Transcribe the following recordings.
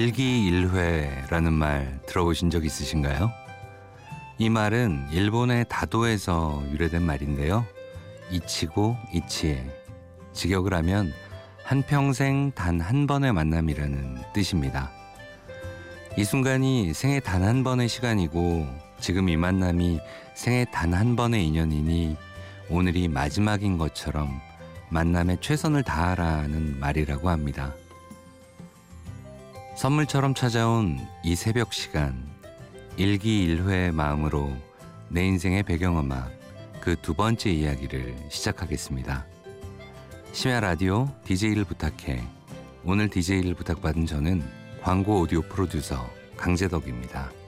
일기일회라는 말 들어보신 적 있으신가요? 이 말은 일본의 다도에서 유래된 말인데요. 이치고 이치에 직역을 하면 한평생 단 한 번의 만남이라는 뜻입니다. 이 순간이 생애 단 한 번의 시간이고 지금 이 만남이 생애 단 한 번의 인연이니 오늘이 마지막인 것처럼 만남에 최선을 다하라는 말이라고 합니다. 선물처럼 찾아온 이 새벽 시간 일기일회의 마음으로 내 인생의 배경음악 그 두 번째 이야기를 시작하겠습니다. 심야 라디오 DJ를 부탁해 오늘 DJ를 부탁받은 저는 광고 오디오 프로듀서 강재덕입니다.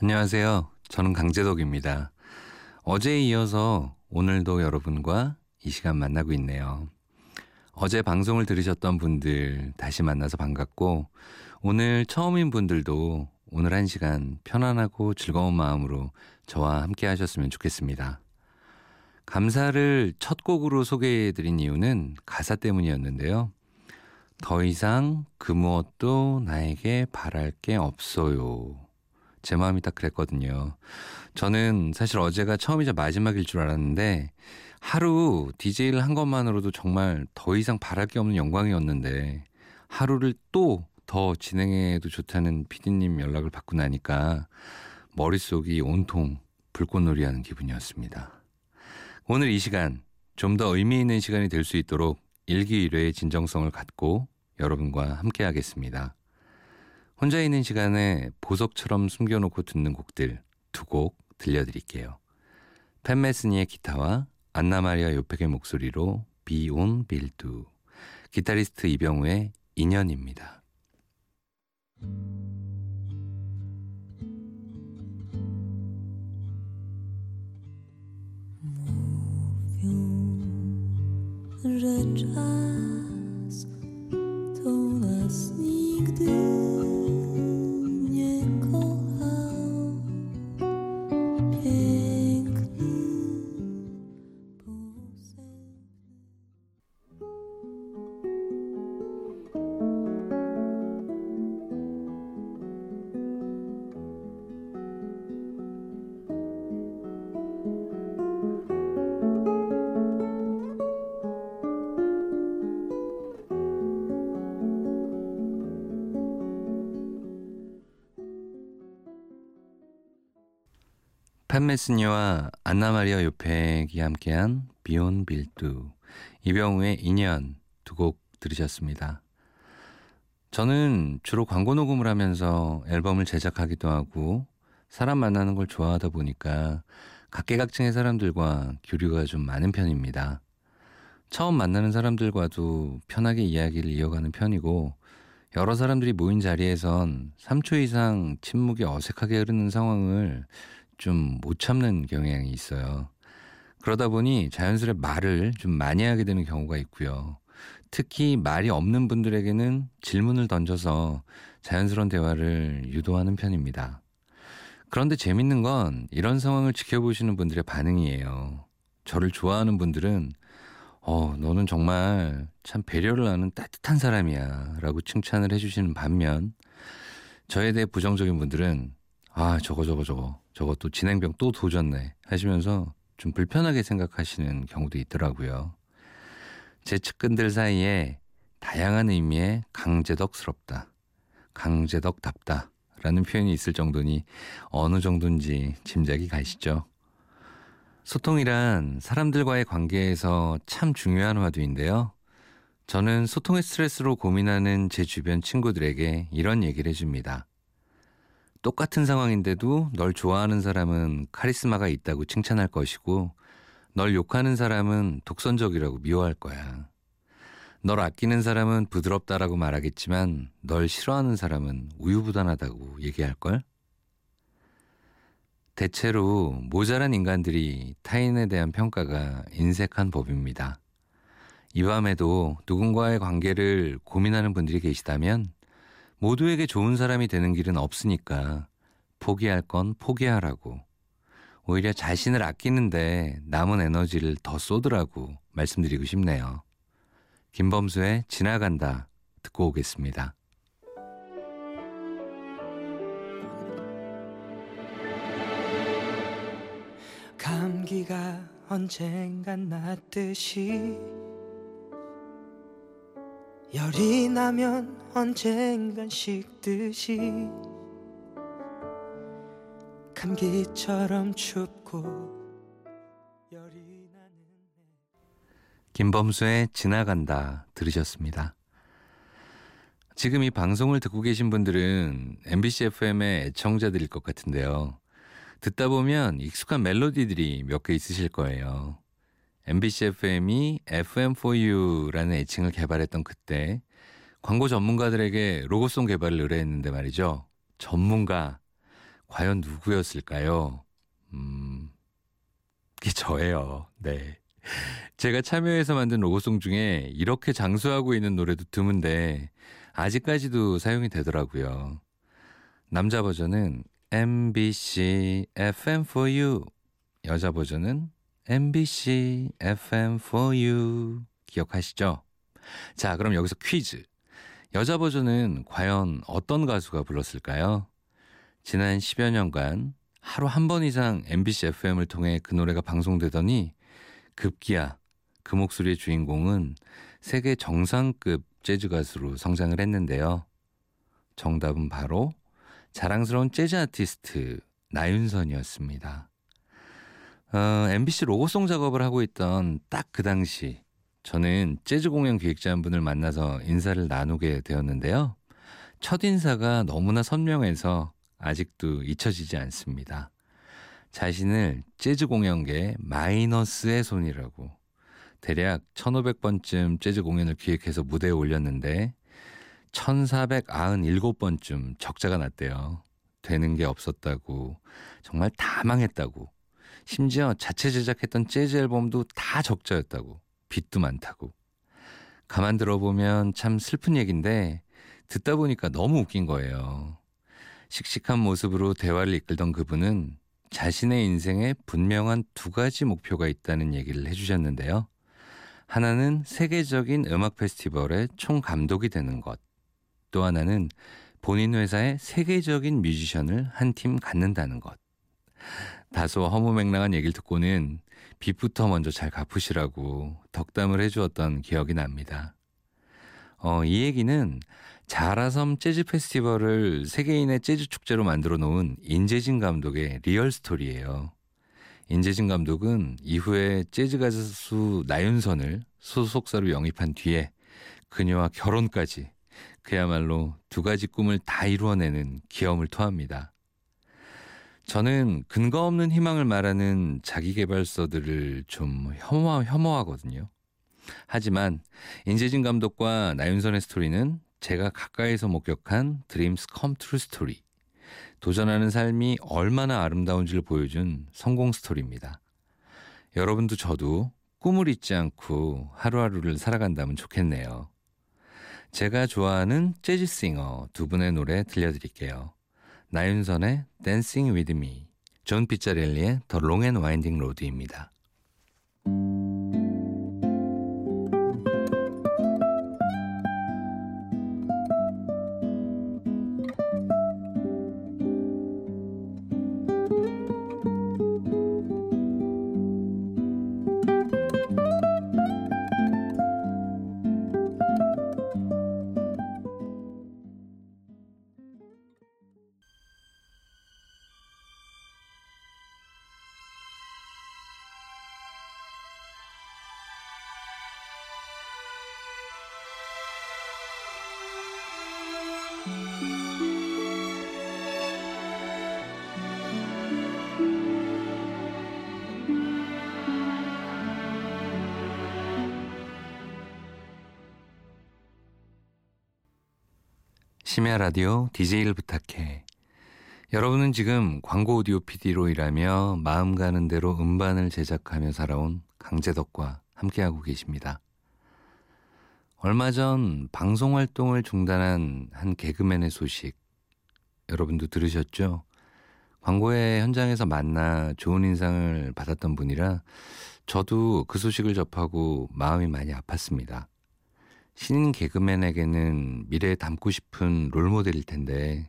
안녕하세요. 저는 강재덕입니다. 어제에 이어서 오늘도 여러분과 이 시간 만나고 있네요. 어제 방송을 들으셨던 분들 다시 만나서 반갑고 오늘 처음인 분들도 오늘 한 시간 편안하고 즐거운 마음으로 저와 함께 하셨으면 좋겠습니다. 감사를 첫 곡으로 소개해 드린 이유는 가사 때문이었는데요. 더 이상 그 무엇도 나에게 바랄 게 없어요. 제 마음이 딱 그랬거든요. 저는 사실 어제가 처음이자 마지막일 줄 알았는데 하루 DJ를 한 것만으로도 정말 더 이상 바랄 게 없는 영광이었는데 하루를 또 더 진행해도 좋다는 피디님 연락을 받고 나니까 머릿속이 온통 불꽃놀이 하는 기분이었습니다. 오늘 이 시간 좀 더 의미 있는 시간이 될 수 있도록 일기일회의 진정성을 갖고 여러분과 함께 하겠습니다. 혼자 있는 시간에 보석처럼 숨겨놓고 듣는 곡들 두 곡 들려드릴게요. 팬메스니의 기타와 안나마리아 요펙의 목소리로 비온 빌두 기타리스트 이병우의 인연입니다. że czas to nas nigdy 팬메스니와 안나마리아 요펙이 함께한 비온 빌두 이병우의 인연 두 곡 들으셨습니다. 저는 주로 광고 녹음을 하면서 앨범을 제작하기도 하고 사람 만나는 걸 좋아하다 보니까 각계각층의 사람들과 교류가 좀 많은 편입니다. 처음 만나는 사람들과도 편하게 이야기를 이어가는 편이고 여러 사람들이 모인 자리에선 3초 이상 침묵이 어색하게 흐르는 상황을 좀 못 참는 경향이 있어요. 그러다 보니 자연스레 말을 좀 많이 하게 되는 경우가 있고요. 특히 말이 없는 분들에게는 질문을 던져서 자연스러운 대화를 유도하는 편입니다. 그런데 재밌는 건 이런 상황을 지켜보시는 분들의 반응이에요. 저를 좋아하는 분들은 어, 너는 정말 참 배려를 하는 따뜻한 사람이야 라고 칭찬을 해주시는 반면 저에 대해 부정적인 분들은 아, 저거, 저거, 저거. 저것도 진행병 또 도졌네. 하시면서 좀 불편하게 생각하시는 경우도 있더라고요. 제 측근들 사이에 다양한 의미의 강제덕스럽다. 강제덕답다. 라는 표현이 있을 정도니 어느 정도인지 짐작이 가시죠. 소통이란 사람들과의 관계에서 참 중요한 화두인데요. 저는 소통의 스트레스로 고민하는 제 주변 친구들에게 이런 얘기를 해줍니다. 똑같은 상황인데도 널 좋아하는 사람은 카리스마가 있다고 칭찬할 것이고 널 욕하는 사람은 독선적이라고 미워할 거야. 널 아끼는 사람은 부드럽다라고 말하겠지만 널 싫어하는 사람은 우유부단하다고 얘기할 걸? 대체로 모자란 인간들이 타인에 대한 평가가 인색한 법입니다. 이 밤에도 누군가의 관계를 고민하는 분들이 계시다면 모두에게 좋은 사람이 되는 길은 없으니까 포기할 건 포기하라고 오히려 자신을 아끼는데 남은 에너지를 더 쏟으라고 말씀드리고 싶네요. 김범수의 지나간다 듣고 오겠습니다. 감기가 언젠간 낫듯이 열이 나면 언젠간 식듯이 감기처럼 춥고 열이 나는 김범수의 지나간다 들으셨습니다. 지금 이 방송을 듣고 계신 분들은 MBC FM의 애청자들일 것 같은데요. 듣다 보면 익숙한 멜로디들이 몇 개 있으실 거예요. MBC FM이 FM4U라는 애칭을 개발했던 그때 광고 전문가들에게 로고송 개발을 의뢰했는데 말이죠. 전문가 과연 누구였을까요? 음, 그게 저예요. 네. 제가 참여해서 만든 로고송 중에 이렇게 장수하고 있는 노래도 드문데 아직까지도 사용이 되더라고요. 남자 버전은 MBC FM4U 여자 버전은 MBC FM4U 기억하시죠? 자, 그럼 여기서 퀴즈. 여자 버전은 과연 어떤 가수가 불렀을까요? 지난 10여 년간 하루 한 번 이상 MBC FM을 통해 그 노래가 방송되더니 급기야 그 목소리의 주인공은 세계 정상급 재즈 가수로 성장을 했는데요. 정답은 바로 자랑스러운 재즈 아티스트 나윤선이었습니다. 어, MBC 로고송 작업을 하고 있던 딱 그 당시 저는 재즈 공연 기획자 한 분을 만나서 인사를 나누게 되었는데요. 첫 인사가 너무나 선명해서 아직도 잊혀지지 않습니다. 자신을 재즈 공연계 마이너스의 손이라고 대략 1500번쯤 재즈 공연을 기획해서 무대에 올렸는데 1497번쯤 적자가 났대요. 되는 게 없었다고 정말 다 망했다고 심지어 자체 제작했던 재즈 앨범도 다 적자였다고 빚도 많다고 가만 들어보면 참 슬픈 얘기인데 듣다 보니까 너무 웃긴 거예요. 씩씩한 모습으로 대화를 이끌던 그분은 자신의 인생에 분명한 두 가지 목표가 있다는 얘기를 해주셨는데요. 하나는 세계적인 음악 페스티벌의 총 감독이 되는 것. 또 하나는 본인 회사에 세계적인 뮤지션을 한 팀 갖는다는 것. 다소 허무맹랑한 얘기를 듣고는 빚부터 먼저 잘 갚으시라고 덕담을 해주었던 기억이 납니다. 어, 이 얘기는 자라섬 재즈 페스티벌을 세계인의 재즈 축제로 만들어 놓은 인재진 감독의 real story예요. 인재진 감독은 이후에 재즈 가수 나윤선을 소속사로 영입한 뒤에 그녀와 결혼까지 그야말로 두 가지 꿈을 다 이루어내는 기염을 토합니다. 저는 근거 없는 희망을 말하는 자기개발서들을 좀 혐오, 혐오하거든요. 하지만 인재진 감독과 나윤선의 스토리는 제가 가까이서 목격한 dreams come true story. 도전하는 삶이 얼마나 아름다운지를 보여준 성공 스토리입니다. 여러분도 저도 꿈을 잊지 않고 하루하루를 살아간다면 좋겠네요. 제가 좋아하는 재즈 singer 두 분의 노래 들려드릴게요. 나윤선의 Dancing With Me, 존 피자렐리의 The Long and Winding Road입니다. 심야 라디오 DJ를 부탁해. 여러분은 지금 광고 오디오 PD로 일하며 마음 가는 대로 음반을 제작하며 살아온 강재덕과 함께하고 계십니다. 얼마 전 방송 활동을 중단한 한 개그맨의 소식 여러분도 들으셨죠? 광고의 현장에서 만나 좋은 인상을 받았던 분이라 저도 그 소식을 접하고 마음이 많이 아팠습니다. 신인 개그맨에게는 미래에 닮고 싶은 롤모델일 텐데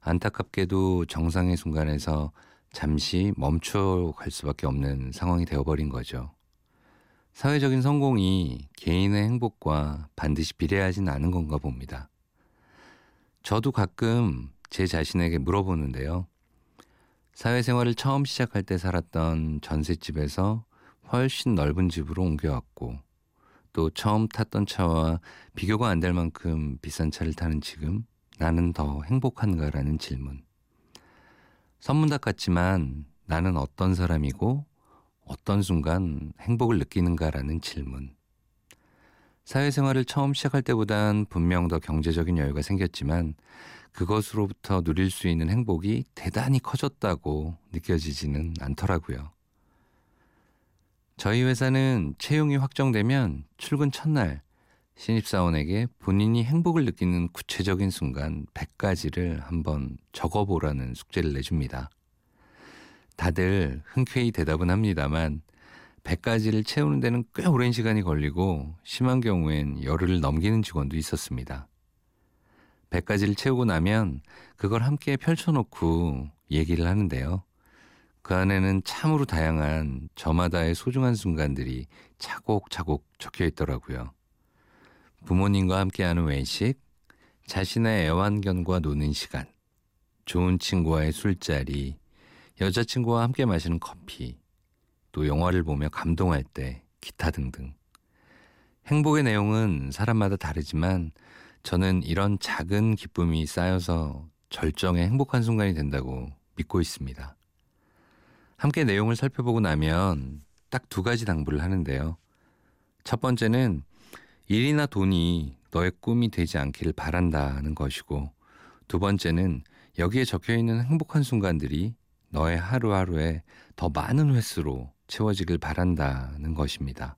안타깝게도 정상의 순간에서 잠시 멈춰 갈 수밖에 없는 상황이 되어버린 거죠. 사회적인 성공이 개인의 행복과 반드시 비례하진 않은 건가 봅니다. 저도 가끔 제 자신에게 물어보는데요. 사회생활을 처음 시작할 때 살았던 전셋집에서 훨씬 넓은 집으로 옮겨왔고 또 처음 탔던 차와 비교가 안 될 만큼 비싼 차를 타는 지금 나는 더 행복한가라는 질문. 선문답 같지만 나는 어떤 사람이고 어떤 순간 행복을 느끼는가라는 질문. 사회생활을 처음 시작할 때보단 분명 더 경제적인 여유가 생겼지만 그것으로부터 누릴 수 있는 행복이 대단히 커졌다고 느껴지지는 않더라고요. 저희 회사는 채용이 확정되면 출근 첫날 신입사원에게 본인이 행복을 느끼는 구체적인 순간 100가지를 한번 적어보라는 숙제를 내줍니다. 다들 흔쾌히 대답은 합니다만 100가지를 채우는 데는 꽤 오랜 시간이 걸리고 심한 경우엔 열흘을 넘기는 직원도 있었습니다. 100가지를 채우고 나면 그걸 함께 펼쳐놓고 얘기를 하는데요. 그 안에는 참으로 다양한 저마다의 소중한 순간들이 차곡차곡 적혀 있더라고요. 부모님과 함께하는 외식, 자신의 애완견과 노는 시간, 좋은 친구와의 술자리, 여자친구와 함께 마시는 커피, 또 영화를 보며 감동할 때 기타 등등. 행복의 내용은 사람마다 다르지만 저는 이런 작은 기쁨이 쌓여서 절정의 행복한 순간이 된다고 믿고 있습니다. 함께 내용을 살펴보고 나면 딱 두 가지 당부를 하는데요. 첫 번째는 일이나 돈이 너의 꿈이 되지 않기를 바란다는 것이고 두 번째는 여기에 적혀 있는 행복한 순간들이 너의 하루하루에 더 많은 횟수로 채워지길 바란다는 것입니다.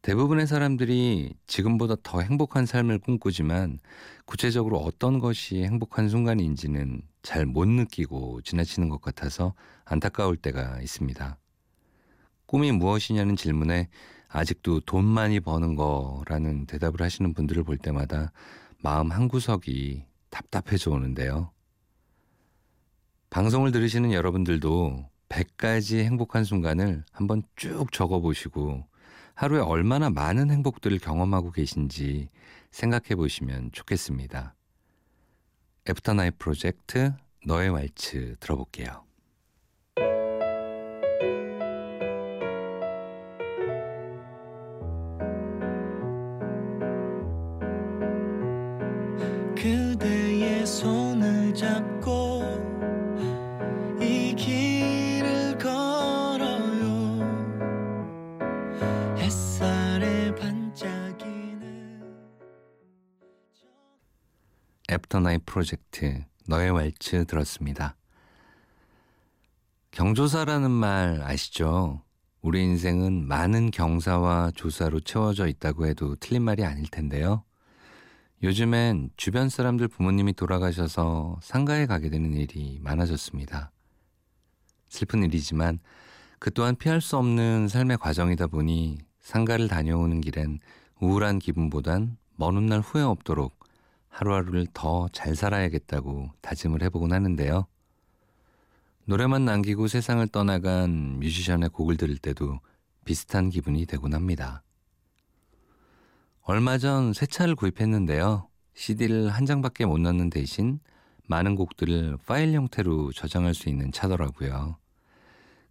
대부분의 사람들이 지금보다 더 행복한 삶을 꿈꾸지만 구체적으로 어떤 것이 행복한 순간인지는 잘 못 느끼고 지나치는 것 같아서 안타까울 때가 있습니다. 꿈이 무엇이냐는 질문에 아직도 돈 많이 버는 거라는 대답을 하시는 분들을 볼 때마다 마음 한구석이 답답해져 오는데요. 방송을 들으시는 여러분들도 100가지 행복한 순간을 한번 쭉 적어 보시고 하루에 얼마나 많은 행복들을 경험하고 계신지 생각해 보시면 좋겠습니다. 애프터나이 프로젝트 너의 왈츠 들어볼게요. 그대의 손을 잡고 애프터나이 프로젝트 너의 왈츠 들었습니다. 경조사라는 말 아시죠? 우리 인생은 많은 경사와 조사로 채워져 있다고 해도 틀린 말이 아닐 텐데요. 요즘엔 주변 사람들 부모님이 돌아가셔서 상가에 가게 되는 일이 많아졌습니다. 슬픈 일이지만 그 또한 피할 수 없는 삶의 과정이다 보니 상가를 다녀오는 길엔 우울한 기분보단 먼 훗날 후회 없도록 하루하루를 더 잘 살아야겠다고 다짐을 해보곤 하는데요. 노래만 남기고 세상을 떠나간 뮤지션의 곡을 들을 때도 비슷한 기분이 되곤 합니다. 얼마 전 새 차를 구입했는데요. CD를 한 장밖에 못 넣는 대신 많은 곡들을 파일 형태로 저장할 수 있는 차더라고요.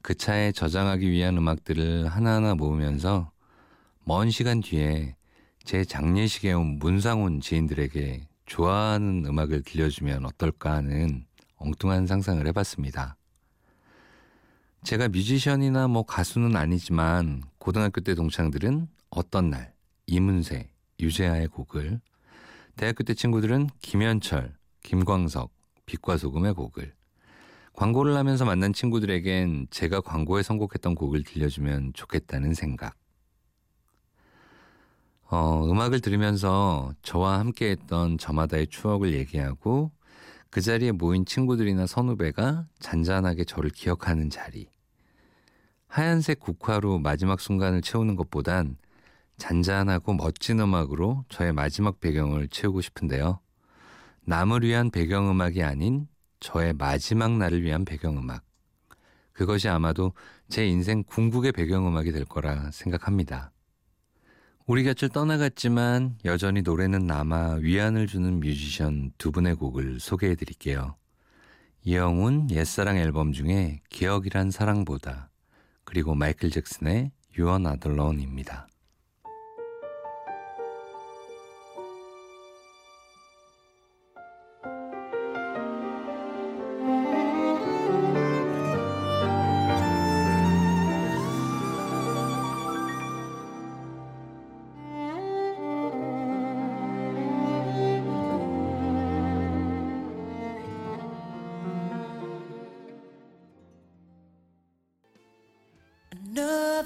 그 차에 저장하기 위한 음악들을 하나하나 모으면서 먼 시간 뒤에 제 장례식에 온 문상훈 지인들에게 좋아하는 음악을 들려주면 어떨까 하는 엉뚱한 상상을 해봤습니다. 제가 뮤지션이나 뭐 가수는 아니지만 고등학교 때 동창들은 어떤 날 이문세, 유재하의 곡을 대학교 때 친구들은 김현철, 김광석, 빛과 소금의 곡을 광고를 하면서 만난 친구들에겐 제가 광고에 선곡했던 곡을 들려주면 좋겠다는 생각. 어, 음악을 들으면서 저와 함께 했던 저마다의 추억을 얘기하고 그 자리에 모인 친구들이나 선후배가 잔잔하게 저를 기억하는 자리. 하얀색 국화로 마지막 순간을 채우는 것보단 잔잔하고 멋진 음악으로 저의 마지막 배경을 채우고 싶은데요. 남을 위한 배경음악이 아닌 저의 마지막 날을 위한 배경음악. 그것이 아마도 제 인생 궁극의 배경음악이 될 거라 생각합니다. 우리 곁을 떠나갔지만 여전히 노래는 남아 위안을 주는 뮤지션 두 분의 곡을 소개해 드릴게요. 이영훈 옛사랑 앨범 중에 기억이란 사랑보다 그리고 마이클 잭슨의 Not Alone입니다.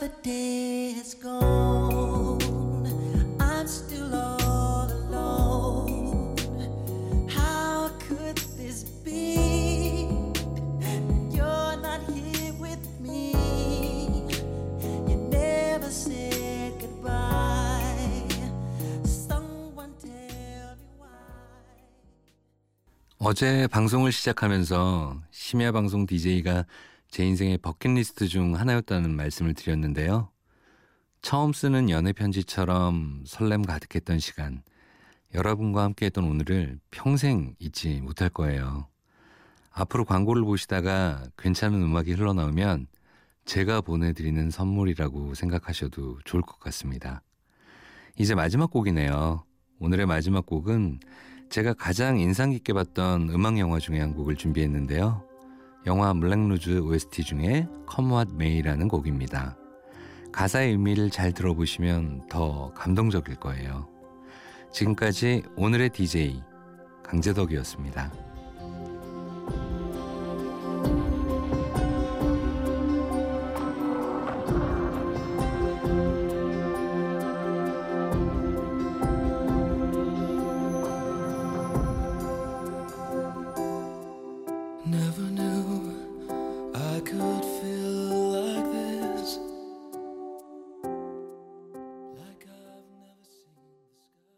Another day has gone. I'm still all alone. How could this be? You're not here with me. You never said goodbye. Someone tell me why. 어제 방송을 시작하면서 심야 방송 DJ가 제 인생의 버킷리스트 중 하나였다는 말씀을 드렸는데요. 처음 쓰는 연애 편지처럼 설렘 가득했던 시간, 여러분과 함께했던 오늘을 평생 잊지 못할 거예요. 앞으로 광고를 보시다가 괜찮은 음악이 흘러나오면 제가 보내드리는 선물이라고 생각하셔도 좋을 것 같습니다. 이제 마지막 곡이네요. 오늘의 마지막 곡은 제가 가장 인상 깊게 봤던 음악 영화 중에 한 곡을 준비했는데요. 영화 블랙루즈 OST 중에 Come What May라는 곡입니다. 가사의 의미를 잘 들어보시면 더 감동적일 거예요. 지금까지 오늘의 DJ 강재덕이었습니다.